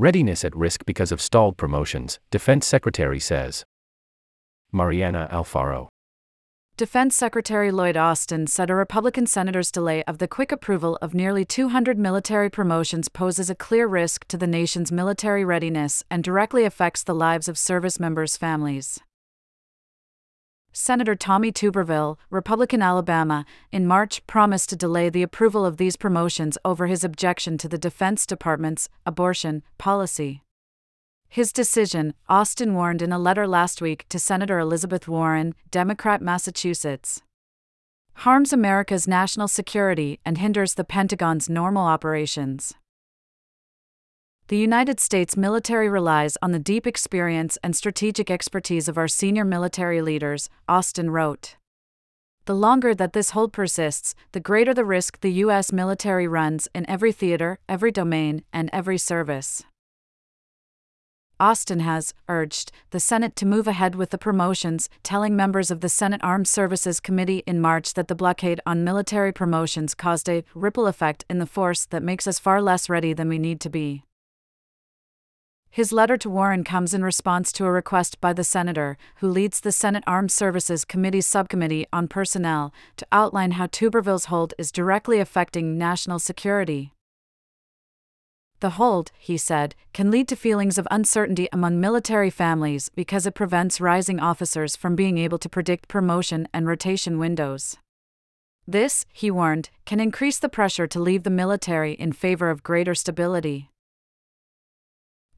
Readiness at risk because of stalled promotions, Defense Secretary says. Mariana Alfaro. Defense Secretary Lloyd Austin said a Republican senator's delay of the quick approval of nearly 200 military promotions poses a clear risk to the nation's military readiness and directly affects the lives of service members' families. Senator Tommy Tuberville, Republican Alabama, in March promised to delay the approval of these promotions over his objection to the Defense Department's abortion policy. His decision, Austin warned in a letter last week to Senator Elizabeth Warren, Democrat Massachusetts, harms America's national security and hinders the Pentagon's normal operations. The United States military relies on the deep experience and strategic expertise of our senior military leaders, Austin wrote. The longer that this hold persists, the greater the risk the U.S. military runs in every theater, every domain, and every service. Austin has urged the Senate to move ahead with the promotions, telling members of the Senate Armed Services Committee in March that the blockade on military promotions caused a ripple effect in the force that makes us far less ready than we need to be. His letter to Warren comes in response to a request by the senator, who leads the Senate Armed Services Committee's subcommittee on personnel, to outline how Tuberville's hold is directly affecting national security. The hold, he said, can lead to feelings of uncertainty among military families because it prevents rising officers from being able to predict promotion and rotation windows. This, he warned, can increase the pressure to leave the military in favor of greater stability.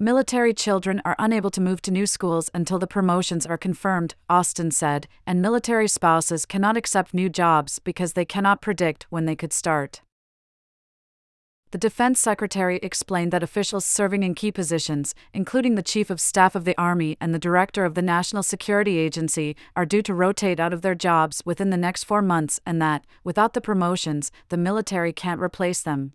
Military children are unable to move to new schools until the promotions are confirmed, Austin said, and military spouses cannot accept new jobs because they cannot predict when they could start. The Defense Secretary explained that officials serving in key positions, including the Chief of Staff of the Army and the Director of the National Security Agency, are due to rotate out of their jobs within the next four months and that, without the promotions, the military can't replace them.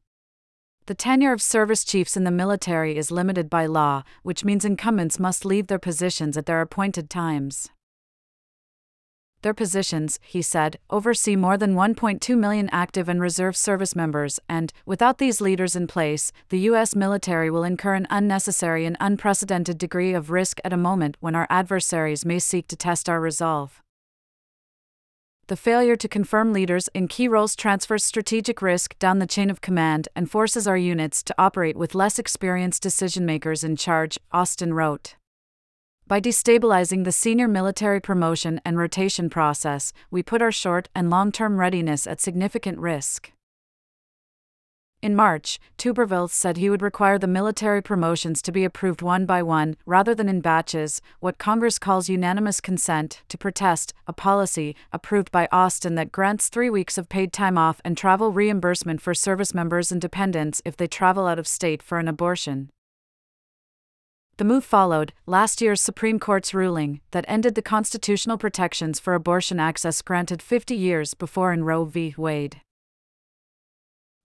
The tenure of service chiefs in the military is limited by law, which means incumbents must leave their positions at their appointed times. Their positions, he said, oversee more than 1.2 million active and reserve service members, and, without these leaders in place, the U.S. military will incur an unnecessary and unprecedented degree of risk at a moment when our adversaries may seek to test our resolve. The failure to confirm leaders in key roles transfers strategic risk down the chain of command and forces our units to operate with less experienced decision makers in charge, Austin wrote. By destabilizing the senior military promotion and rotation process, we put our short and long term readiness at significant risk. In March, Tuberville said he would require the military promotions to be approved one by one, rather than in batches, what Congress calls unanimous consent, to protest a policy approved by Austin that grants three weeks of paid time off and travel reimbursement for service members and dependents if they travel out of state for an abortion. The move followed last year's Supreme Court's ruling that ended the constitutional protections for abortion access granted 50 years before in Roe v. Wade.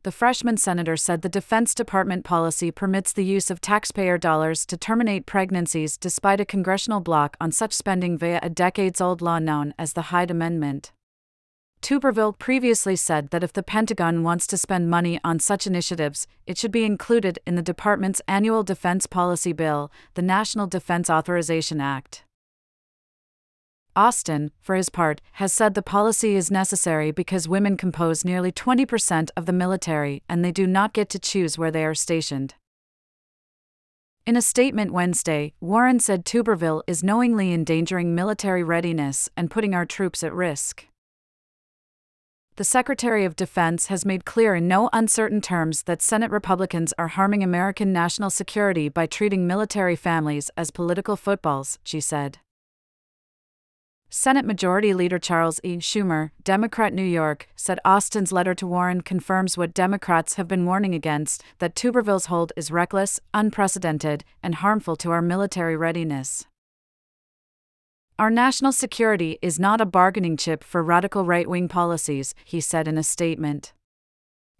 The freshman senator said the Defense Department policy permits the use of taxpayer dollars to terminate pregnancies despite a congressional block on such spending via a decades old law known as the Hyde Amendment. Tuberville previously said that if the Pentagon wants to spend money on such initiatives, it should be included in the department's annual defense policy bill, the National Defense Authorization Act. Austin, for his part, has said the policy is necessary because women compose nearly 20% of the military and they do not get to choose where they are stationed. In a statement Wednesday, Warren said Tuberville is knowingly endangering military readiness and putting our troops at risk the Secretary of Defense has made clear in no uncertain terms that Senate Republicans are harming American national security by treating military families as political footballs, she said. Senate Majority Leader Charles E. Schumer, Democrat New York, said Austin's letter to Warren confirms what Democrats have been warning against that Tuberville's hold is reckless, unprecedented, and harmful to our military readiness. Our national security is not a bargaining chip for radical right wing policies, he said in a statement.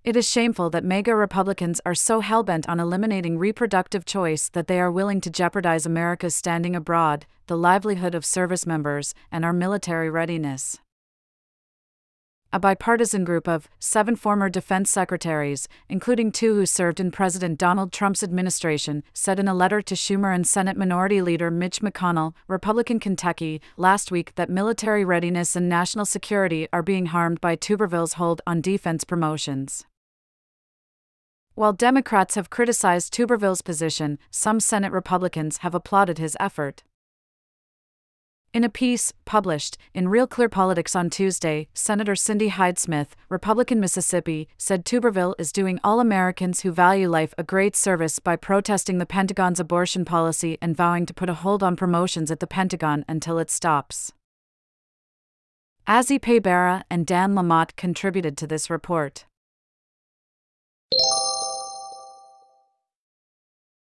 It is shameful that MAGA Republicans are so hellbent on eliminating reproductive choice that they are willing to jeopardize America's standing abroad, the livelihood of service members, and our military readiness. A bipartisan group of seven former defense secretaries, including two who served in President Donald Trump's administration, said in a letter to Schumer and Senate Minority Leader Mitch McConnell, Republican Kentucky, last week that military readiness and national security are being harmed by Tuberville's hold on defense promotions. While Democrats have criticized Tuberville's position, some Senate Republicans have applauded his effort. In a piece published in Real Clear Politics on Tuesday, Senator Cindy Hyde Smith, Republican Mississippi, said Tuberville is doing all Americans who value life a great service by protesting the Pentagon's abortion policy and vowing to put a hold on promotions at the Pentagon until it stops. Azi Paybarah and Dan Lamothe contributed to this report.